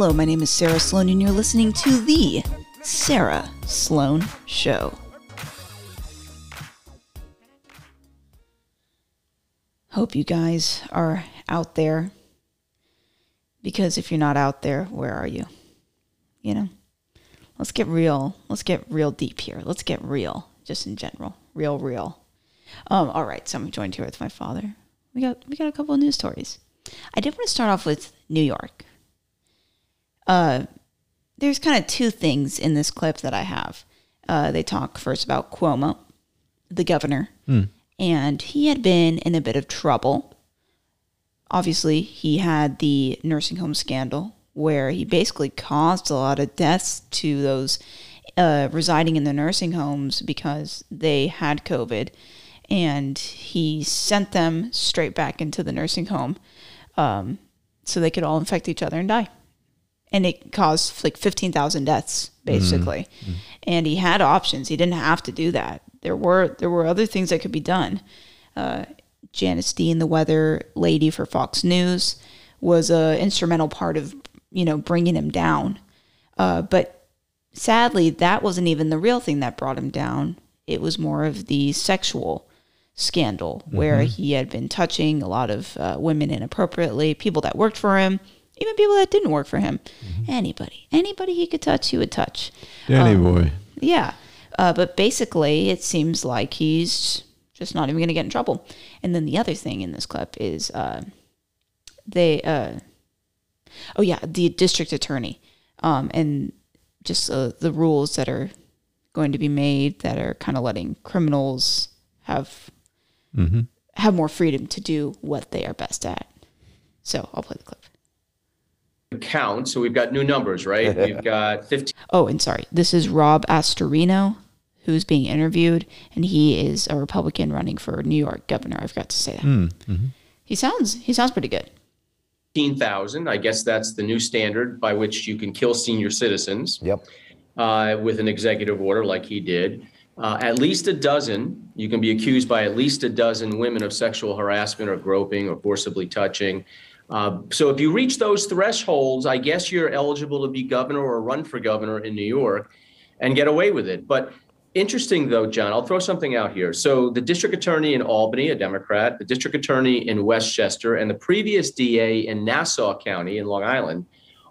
Hello, my name is Sarah Sloan, and you're listening to The Sarah Sloan Show. Hope you guys are out there. Because if you're not out there, where are you? You know? Let's get real. Let's get real deep here. Let's get real, just in general. Real, real. Um, all right, so I'm joined here with my father. We got we got a couple of news stories. I did want to start off with New York. Uh, there's kind of two things in this clip that I have. Uh, they talk first about Cuomo, the governor, and he had been in a bit of trouble. Obviously, he had the nursing home scandal where he basically caused a lot of deaths to those uh, residing in the nursing homes because they had COVID, and he sent them straight back into the nursing home um, so they could all infect each other and die and it caused like 15,000 deaths basically. And he had options. He didn't have to do that. There were there were other things that could be done. Uh, Janice Dean, the weather lady for Fox News, was a instrumental part of you know bringing him down. Uh, but sadly, that wasn't even the real thing that brought him down. It was more of the sexual scandal where he had been touching a lot of uh, women inappropriately, people that worked for him, even people that didn't work for him. Anybody, anybody he could touch, he would touch. Danny boy. Yeah. Uh, but basically, it seems like he's just not even going to get in trouble. And then the other thing in this clip is uh, they, uh, oh, yeah, the district attorney um, and just uh, the rules that are going to be made that are kind of letting criminals have have more freedom to do what they are best at. So I'll play the clip. Count. So we've got new numbers, right? We've got 15 Oh, and sorry, this is Rob Astorino who's being interviewed, and he is a Republican running for New York governor. I forgot to say that. He sounds he sounds pretty good. 15,000. I guess that's the new standard by which you can kill senior citizens Yep. uh, with an executive order like he did. Uh, at least a dozen, you can be accused by at least a dozen women of sexual harassment or groping or forcibly touching. Uh, so if you reach those thresholds, I guess you're eligible to be governor or run for governor in New York and get away with it. But interesting, though, John, I'll throw something out here. So the district attorney in Albany, a Democrat, the district attorney in Westchester, and the previous DA in Nassau County in Long Island,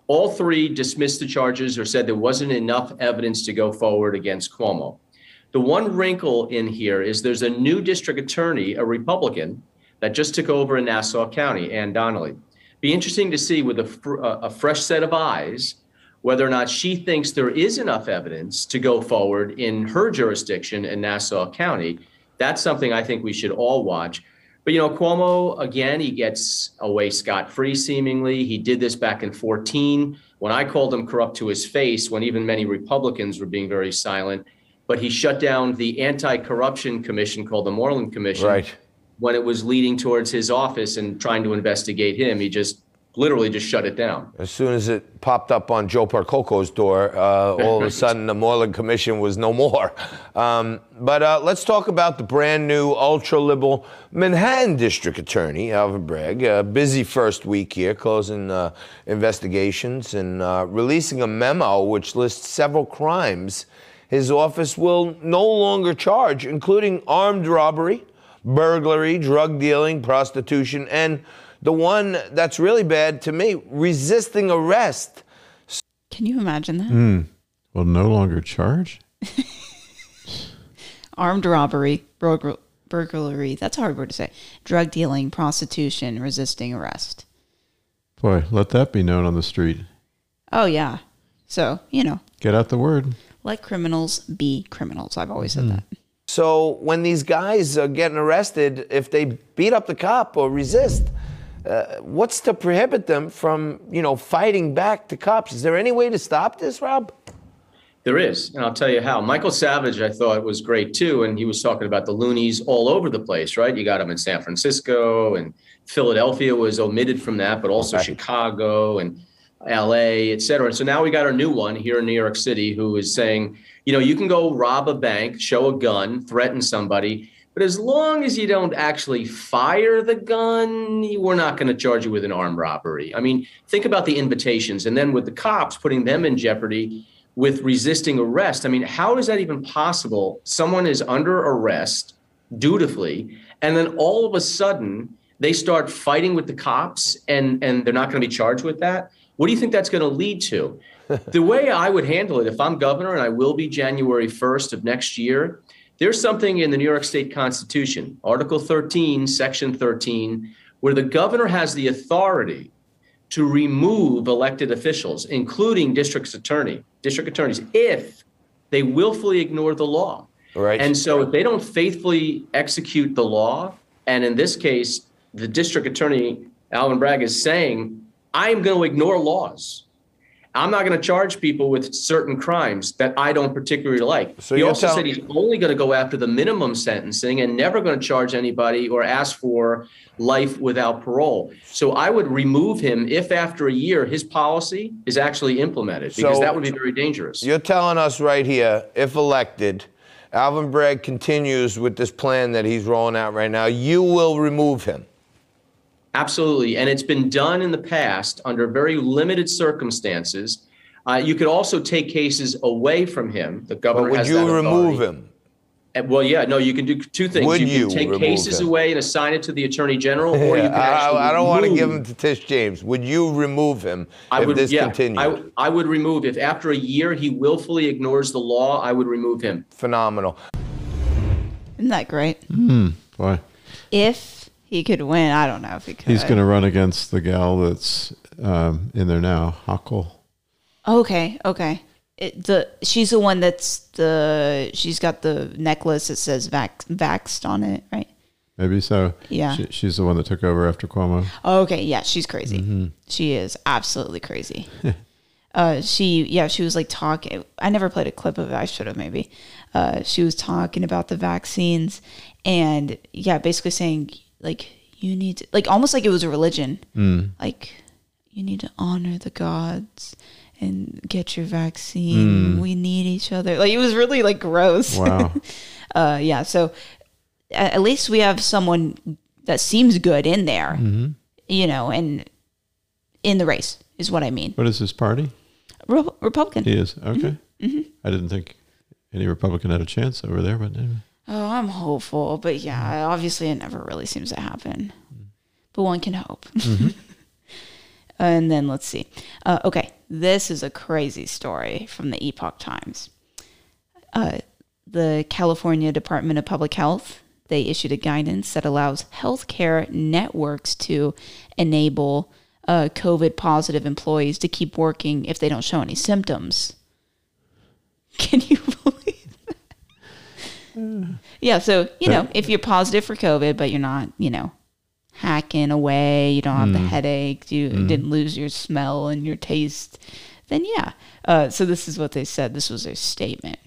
all three dismissed the charges or said there wasn't enough evidence to go forward against Cuomo. The one wrinkle in here is there's a new district attorney, a Republican, that just took over in Nassau County, Anne Donnelly. Be interesting to see with a, fr- a fresh set of eyes whether or not she thinks there is enough evidence to go forward in her jurisdiction in Nassau County. That's something I think we should all watch. But you know, Cuomo again, he gets away scot free seemingly. He did this back in 14 when I called him corrupt to his face, when even many Republicans were being very silent. But he shut down the anti-corruption commission called the Moreland Commission Right. When it was leading towards his office and trying to investigate him. He just literally just shut it down. As soon as it popped up on Joe Percoco's door, uh, all of a sudden the Moreland Commission was no more. Um, but uh, let's talk about the brand new ultra liberal Manhattan District Attorney, Alvin Bragg. Uh, busy first week here, closing uh, investigations and uh, releasing a memo which lists several crimes his office will no longer charge, including armed robbery, burglary, drug dealing, prostitution, and the one that's really bad to me, resisting arrest. Can you imagine that? Hmm. Will no longer charge? Armed robbery, burgl- burglary, that's a hard word to say. Drug dealing, prostitution, resisting arrest. Boy, let that be known on the street. Oh yeah. So, you know, Get out the word. let criminals be criminals. I've always said hmm. that. So when these guys are getting arrested, if they beat up the cop or resist, uh, what's to prohibit them from, you know, fighting back to cops? Is there any way to stop this, Rob? There is, and I'll tell you how. Michael Savage, I thought was great too, and he was talking about the loonies all over the place, right? You got them in San Francisco, and Philadelphia was omitted from that, but also Right. Chicago and L.A., et cetera. So now we got our new one here in New York City, who is saying, you know, you can go rob a bank, show a gun, threaten somebody, But as long as you don't actually fire the gun, we're not going to charge you with an armed robbery. I mean, think about the invitations and then with the cops putting them in jeopardy with resisting arrest. I mean, how is that even possible? Someone is under arrest dutifully, and then all of a sudden they start fighting with the cops and, and they're not going to be charged with that. What do you think that's going to lead to? the way I would handle it, if I'm governor and I will be January 1st of next year, there's something in the New York State Constitution, Article 13, Section 13, where the governor has the authority to remove elected officials, including district attorney, district attorneys, if they willfully ignore the law. Right. And so if they don't faithfully execute the law, and in this case, the district attorney, Alvin Bragg, is saying, I'm going to ignore laws. I'm not going to charge people with certain crimes that I don't particularly like. So he also tell- said he's only going to go after the minimum sentencing and never going to charge anybody or ask for life without parole. So I would remove him if after a year his policy is actually implemented because So- that would be very dangerous. You're telling us right here, if elected, Alvin Bragg continues with this plan that he's rolling out right now, you will remove him. Absolutely. And it's been done in the past under very limited circumstances. Uh, you could also take cases away from him. The But governor would has you that remove him? Uh, Well, yeah, no, you can do two things. Would you you take cases him? away and assign it to the attorney general, or you Yeah, can actually I, I don't want to give him to Tish James. Would you remove him I if would, this yeah, continued? I, I would remove if after a year he willfully ignores the law. I would remove him. Phenomenal. Isn't that great? Boy, If he could win, I don't know if he could. he's going to run against the gal that's um, in there now, Hochul. Okay, okay. It, the she's the one that's the she's got the necklace that says vax, vaxxed on it, right? Maybe so. Yeah. She, she's the one that took over after Cuomo. Okay, yeah, she's crazy. She is absolutely crazy. uh, she, yeah, she was like talking. I never played a clip of it. I should have maybe. Uh, she was talking about the vaccines, and yeah, basically saying like you need to, like almost like it was a religion. Like you need to honor the gods and get your vaccine. We need each other. Like it was really like gross. Wow. uh, yeah. So at, at least we have someone that seems good in there, you know, and in the race is what I mean. what is his party? Re- Republican. He is. Okay. Mm-hmm. I didn't think any Republican had a chance over there, but anyway. Oh, I'm hopeful, but yeah, obviously it never really seems to happen. But one can hope. and then let's see. Uh, okay, this is a crazy story from the Epoch Times. Uh, the California Department of Public Health they issued a guidance that allows healthcare networks to enable uh, COVID positive employees to keep working if they don't show any symptoms. Can you believe that? Yeah, so, you know, if you're positive for COVID, but you're not, you know, hacking away, you don't have the headache, you didn't lose your smell and your taste, then yeah. Uh, so this is what they said. This was their statement.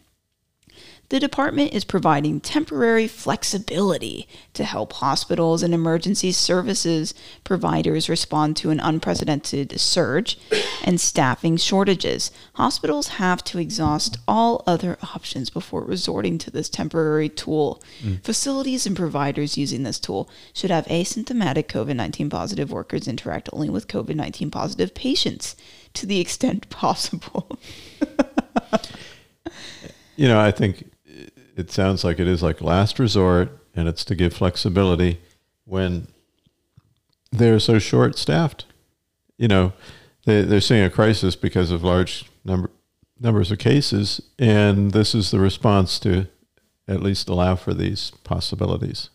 The department is providing temporary flexibility to help hospitals and emergency services providers respond to an unprecedented surge and staffing shortages. Hospitals have to exhaust all other options before resorting to this temporary tool. Hmm. Facilities and providers using this tool should have asymptomatic COVID 19 positive workers interact only with COVID 19 positive patients to the extent possible. You know, I think it sounds like it is like last resort, and it's to give flexibility when they're so short staffed. You know, they, they're seeing a crisis because of large number numbers of cases, and this is the response to at least allow for these possibilities.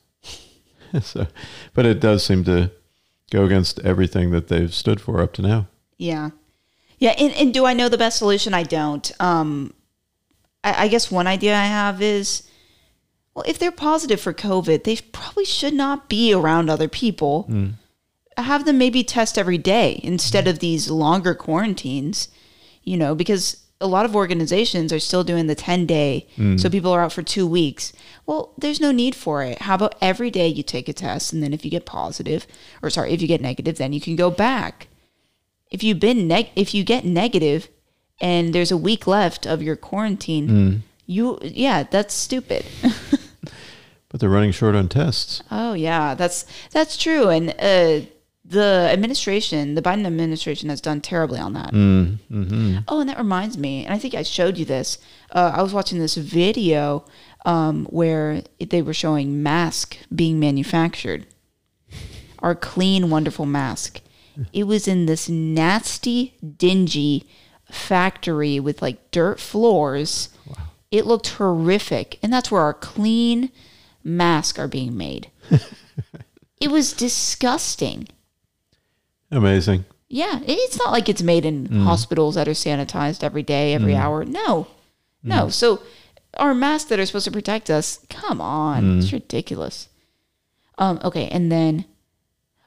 so, but it does seem to go against everything that they've stood for up to now. Yeah. Yeah. And, and do I know the best solution? I don't. Um, I, I guess one idea I have is well, if they're positive for COVID, they probably should not be around other people. Mm. Have them maybe test every day instead mm. of these longer quarantines, you know, because a lot of organizations are still doing the 10 day. Mm. So people are out for two weeks. Well, there's no need for it. How about every day you take a test and then if you get positive, or sorry, if you get negative, then you can go back if you've been neg- if you get negative and there's a week left of your quarantine, you yeah, that's stupid. but they're running short on tests. Oh yeah, that's that's true. And uh, the administration, the Biden administration, has done terribly on that. Mm-hmm. Oh, and that reminds me, and I think I showed you this. Uh, I was watching this video um, where they were showing mask being manufactured. Our clean, wonderful mask. It was in this nasty, dingy factory with like dirt floors. It looked horrific, and that's where our clean masks are being made. it was disgusting. Amazing. Yeah, it's not like it's made in hospitals that are sanitized every day, every hour. No, no. So our masks that are supposed to protect us, come on, it's ridiculous. Um, okay, and then,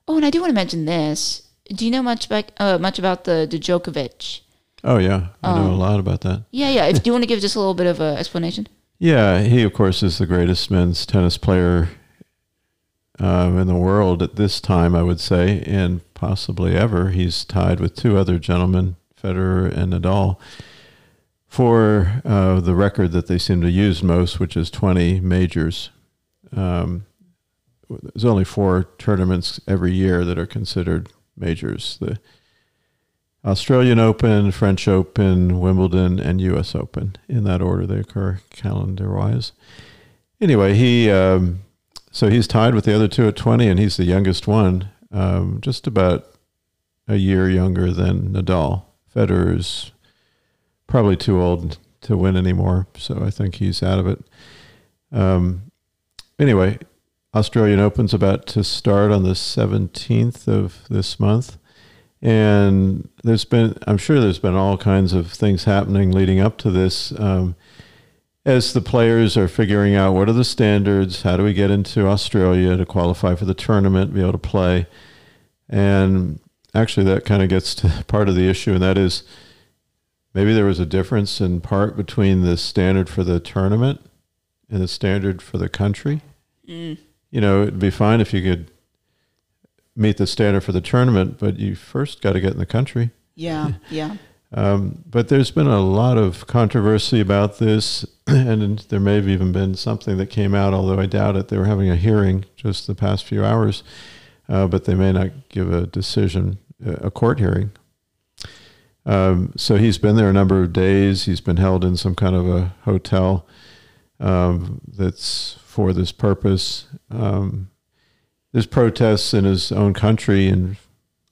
oh, and I do want to mention this. Do you know much about uh, much about the Djokovic? Oh yeah, I know a lot about that. Yeah, yeah. If, do you want to give just a little bit of an explanation? Yeah, he of course is the greatest men's tennis player um, in the world at this time, I would say, and possibly ever. He's tied with two other gentlemen, Federer and Nadal, for uh, the record that they seem to use most, which is 20 majors. Um, there's only four tournaments every year that are considered majors: the Australian Open, French Open, Wimbledon, and U.S. Open. In that order, they occur calendar-wise. Anyway, he um, so he's tied with the other two at 20, and he's the youngest one, um, just about a year younger than Nadal. Federer's probably too old to win anymore, so I think he's out of it. Um, anyway, Australian Open's about to start on the 17th of this month. And there's been, I'm sure there's been all kinds of things happening leading up to this. Um, as the players are figuring out what are the standards, how do we get into Australia to qualify for the tournament, be able to play. And actually, that kind of gets to part of the issue, and that is maybe there was a difference in part between the standard for the tournament and the standard for the country. You know, it'd be fine if you could meet the standard for the tournament, but you first got to get in the country. Yeah, yeah. Um, but there's been a lot of controversy about this, and there may have even been something that came out, although I doubt it. They were having a hearing just the past few hours, uh, but they may not give a decision, a court hearing. Um, so he's been there a number of days. He's been held in some kind of a hotel um, that's for this purpose. Um, there's protests in his own country and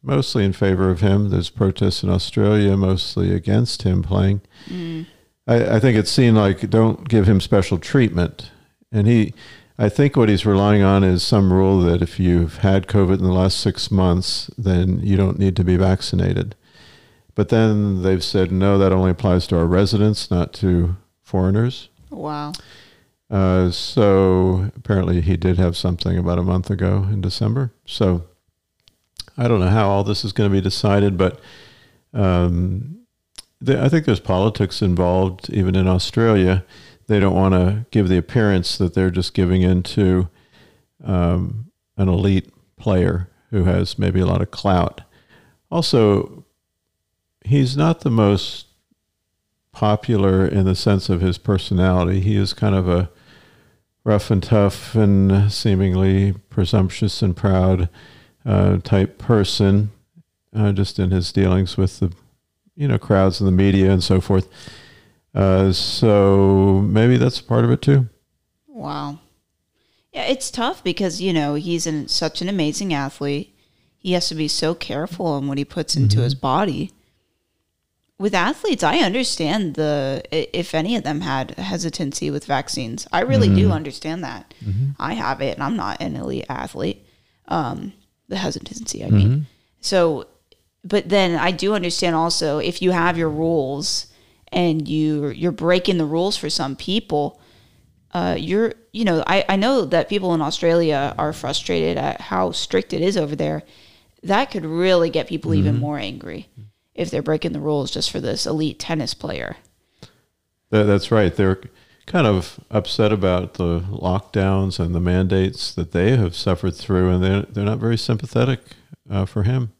mostly in favor of him. There's protests in Australia mostly against him playing. Mm. I, I think it's seen like don't give him special treatment. And he, I think what he's relying on is some rule that if you've had COVID in the last six months, then you don't need to be vaccinated. But then they've said, no, that only applies to our residents, not to foreigners. Wow. Uh, so apparently he did have something about a month ago in December. So I don't know how all this is going to be decided, but um, the, I think there's politics involved, even in Australia. They don't want to give the appearance that they're just giving in to um, an elite player who has maybe a lot of clout. Also, he's not the most popular in the sense of his personality. He is kind of a rough and tough and seemingly presumptuous and proud uh, type person, uh, just in his dealings with the you know crowds and the media and so forth. Uh, so maybe that's part of it too. Wow. Yeah, it's tough because, you know, he's an, such an amazing athlete. He has to be so careful in what he puts into his body. With athletes, I understand the if any of them had hesitancy with vaccines. I really do understand that. I have it and I'm not an elite athlete. Um, the hesitancy, I mean. So but then I do understand also if you have your rules and you you're breaking the rules for some people, uh, you're you know I, I know that people in Australia are frustrated at how strict it is over there. That could really get people even more angry if they're breaking the rules just for this elite tennis player. That's right. They're kind of upset about the lockdowns and the mandates that they have suffered through, and they're, they're not very sympathetic uh, for him.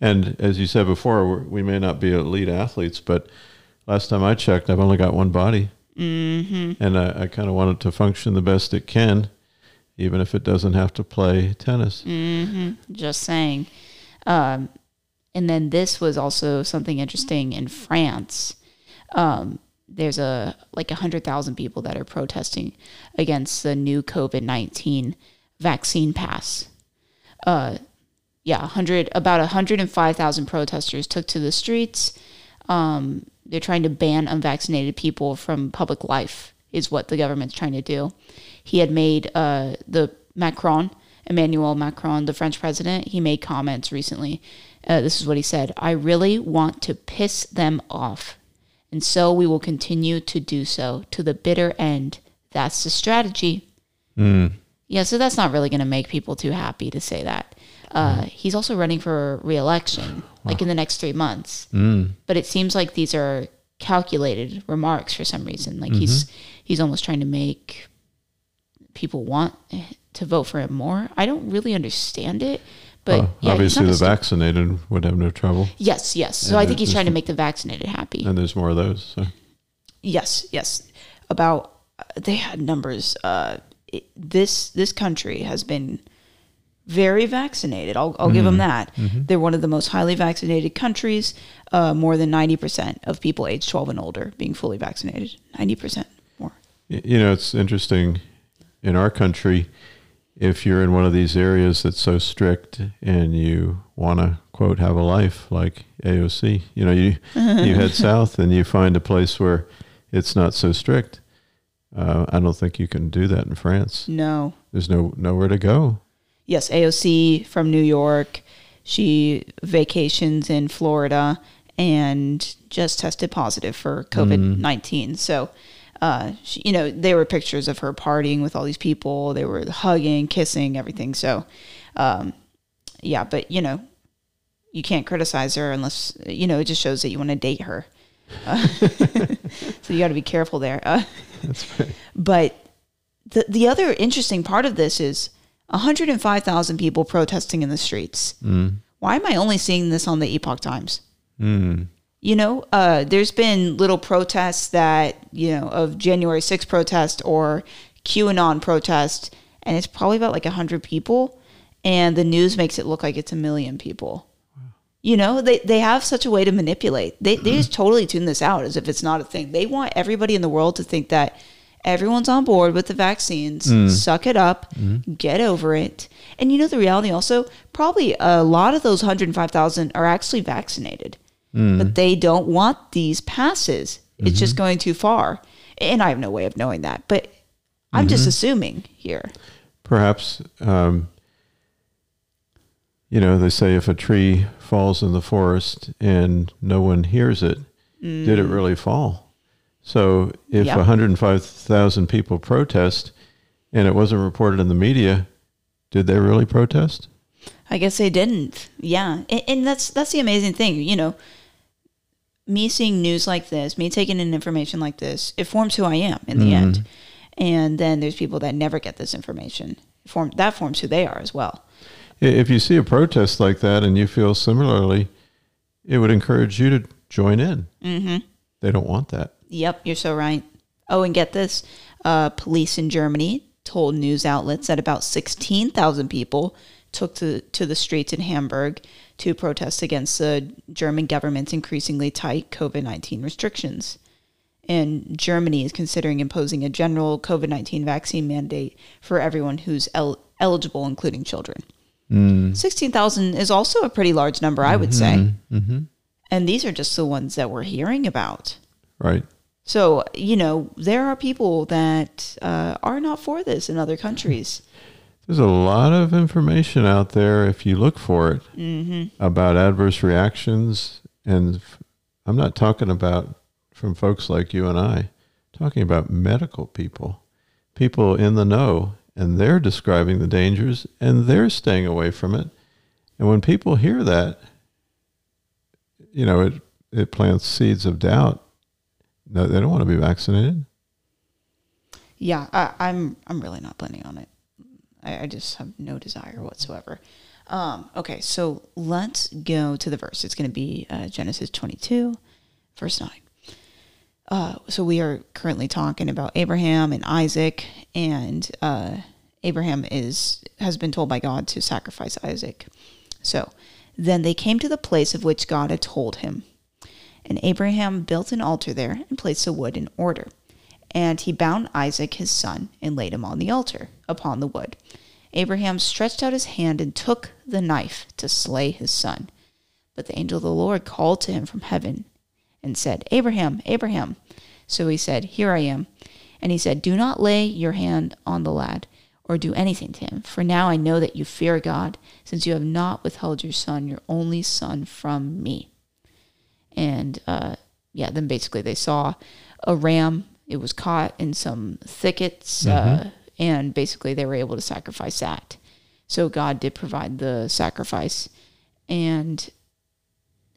And as you said before, we may not be elite athletes, but last time I checked, I've only got one body. Mm-hmm. And I, I kind of want it to function the best it can, even if it doesn't have to play tennis. Just saying. Um, and then this was also something interesting in France. Um, there's a like a hundred thousand people that are protesting against the new COVID nineteen vaccine pass. Uh, yeah, hundred about hundred and five thousand protesters took to the streets. Um, they're trying to ban unvaccinated people from public life, is what the government's trying to do. He had made uh, the Macron, Emmanuel Macron, the French president, he made comments recently. Uh, this is what he said I really want to piss them off. And so we will continue to do so to the bitter end. That's the strategy. Yeah, so that's not really going to make people too happy to say that. Uh, he's also running for reelection, like in the next three months. But it seems like these are calculated remarks for some reason. Like he's he's almost trying to make people want to vote for him more. I don't really understand it, but Uh, yeah, obviously, the vaccinated would have no trouble, Yes, yes. So And I think he's trying to make the vaccinated happy. and there's more of those. So. Yes, yes. About uh, they had numbers. Uh, it, this this country has been very vaccinated. I'll I'll give them that. They're one of the most highly vaccinated countries. Uh, more than ninety percent of people age twelve and older being fully vaccinated. Ninety percent more. You know, it's interesting in our country. If you're in one of these areas that's so strict and you want to quote have a life like AOC, you know, you you head south and you find a place where it's not so strict. Uh, I don't think you can do that in France. No. There's no nowhere to go. Yes, AOC from New York. She vacations in Florida and just tested positive for COVID 19. So, uh, she, you know, there were pictures of her partying with all these people. They were hugging, kissing, everything. So, um, yeah, but, you know, you can't criticize her unless, you know, it just shows that you want to date her. Uh, so you got to be careful there. Uh, but the the other interesting part of this is 105,000 people protesting in the streets. Why am I only seeing this on the Epoch Times? You know, uh, there's been little protests that you know of January 6th protest or QAnon protest, and it's probably about like 100 people, and the news makes it look like it's a million people. You know, they, they have such a way to manipulate. They, they just totally tune this out as if it's not a thing. They want everybody in the world to think that everyone's on board with the vaccines. Suck it up, get over it. And you know, the reality also, probably a lot of those 105,000 are actually vaccinated, Mm-hmm. but they don't want these passes. It's just mm-hmm. going too far. And I have no way of knowing that, but I'm just mm-hmm. assuming here. Perhaps, um, you know, they say if a tree falls in the forest and no one hears it, did it mm. really fall? So if Yep. 105,000 people protest and it wasn't reported in the media, did they really protest? I guess they didn't. Yeah, and, and that's that's the amazing thing. You know, me seeing news like this, me taking in information like this, it forms who I am in the end. And then there's people that never get this information. Form that forms who they are as well. If you see a protest like that and you feel similarly, it would encourage you to join in. Mm-hmm. They don't want that. Yep, you're so right. Oh, and get this: uh, police in Germany told news outlets that about 16,000 people took to to the streets in Hamburg to protest against the German government's increasingly tight COVID 19 restrictions. And Germany is considering imposing a general COVID 19 vaccine mandate for everyone who's el- eligible, including children. Mm. 16,000 is also a pretty large number, I would say. Mm-hmm. Mm-hmm. And these are just the ones that we're hearing about. Right. So, you know, there are people that uh, are not for this in other countries. There's a lot of information out there if you look for it mm-hmm. about adverse reactions. And I'm not talking about from folks like you and I, I'm talking about medical people, people in the know, and they're describing the dangers and they're staying away from it. And when people hear that, you know, it, it plants seeds of doubt. No, they don't want to be vaccinated. Yeah, I, I'm I'm really not planning on it. I, I just have no desire whatsoever. Um, okay, so let's go to the verse. It's going to be uh, Genesis 22, verse 9. uh, so we are currently talking about Abraham and Isaac, and uh, Abraham is has been told by God to sacrifice Isaac. So then they came to the place of which God had told him. And Abraham built an altar there and placed the wood in order. And he bound Isaac his son and laid him on the altar upon the wood. Abraham stretched out his hand and took the knife to slay his son. But the angel of the Lord called to him from heaven and said, Abraham, Abraham. So he said, Here I am. And he said, Do not lay your hand on the lad or do anything to him, for now I know that you fear God, since you have not withheld your son, your only son, from me. And uh, yeah, then basically they saw a ram. It was caught in some thickets, uh, and basically they were able to sacrifice that. So God did provide the sacrifice, and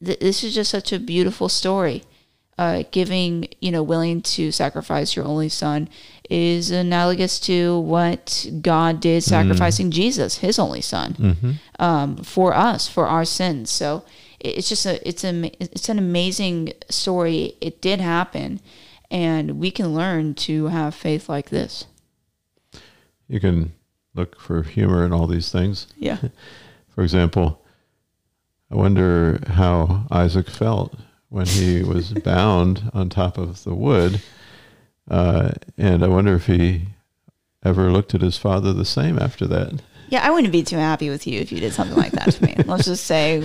th- this is just such a beautiful story. Uh, giving, you know, willing to sacrifice your only son is analogous to what God did sacrificing Jesus, his only son, um, for us, for our sins. So it's just a, it's a, it's an amazing story. It did happen, and we can learn to have faith like this. You can look for humor in all these things. Yeah. For example, I wonder how Isaac felt when he was bound on top of the wood. Uh, and I wonder if he ever looked at his father the same after that. Yeah, I wouldn't be too happy with you if you did something like that to me. Let's just say,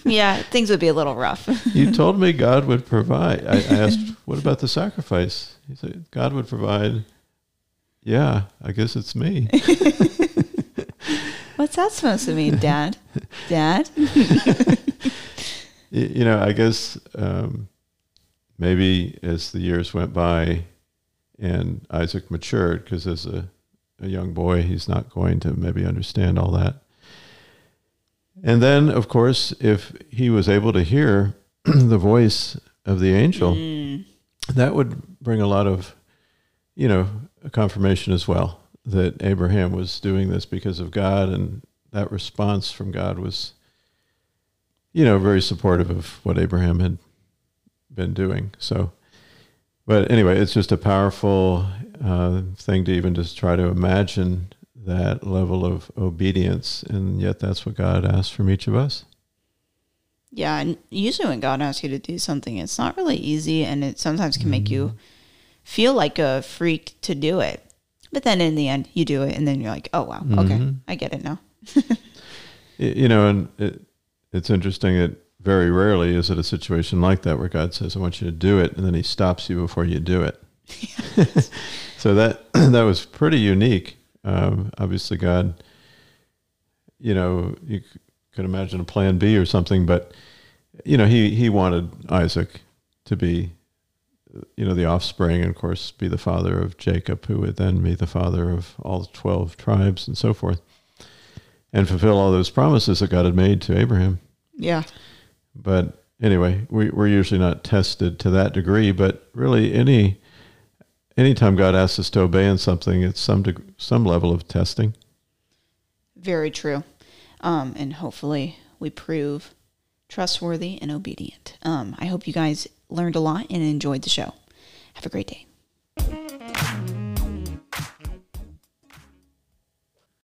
yeah, things would be a little rough. You told me God would provide. I, I asked, what about the sacrifice? He said, God would provide. Yeah, I guess it's me. What's that supposed to mean, Dad? Dad? You know, I guess um, maybe as the years went by and Isaac matured, because as a, a young boy, he's not going to maybe understand all that. And then, of course, if he was able to hear the voice of the angel, that would bring a lot of, you know, confirmation as well that Abraham was doing this because of God, and that response from God was you know, very supportive of what Abraham had been doing. So, but anyway, it's just a powerful uh, thing to even just try to imagine that level of obedience, and yet that's what God asks from each of us. Yeah, and usually when God asks you to do something, it's not really easy, and it sometimes can make you feel like a freak to do it. But then in the end, you do it, and then you're like, oh, wow, okay, I get it now. You know, and it, it's interesting that very rarely is it a situation like that where God says, "I want you to do it," and then He stops you before you do it. so that that was pretty unique. Um, obviously, God, you know, you could imagine a Plan B or something, but you know, He He wanted Isaac to be, you know, the offspring, and of course, be the father of Jacob, who would then be the father of all twelve tribes and so forth and fulfill all those promises that God had made to Abraham. Yeah. But anyway, we, we're usually not tested to that degree. But really, any anytime God asks us to obey in something, it's some deg- some level of testing. Very true. Um, and hopefully we prove trustworthy and obedient. Um, I hope you guys learned a lot and enjoyed the show. Have a great day.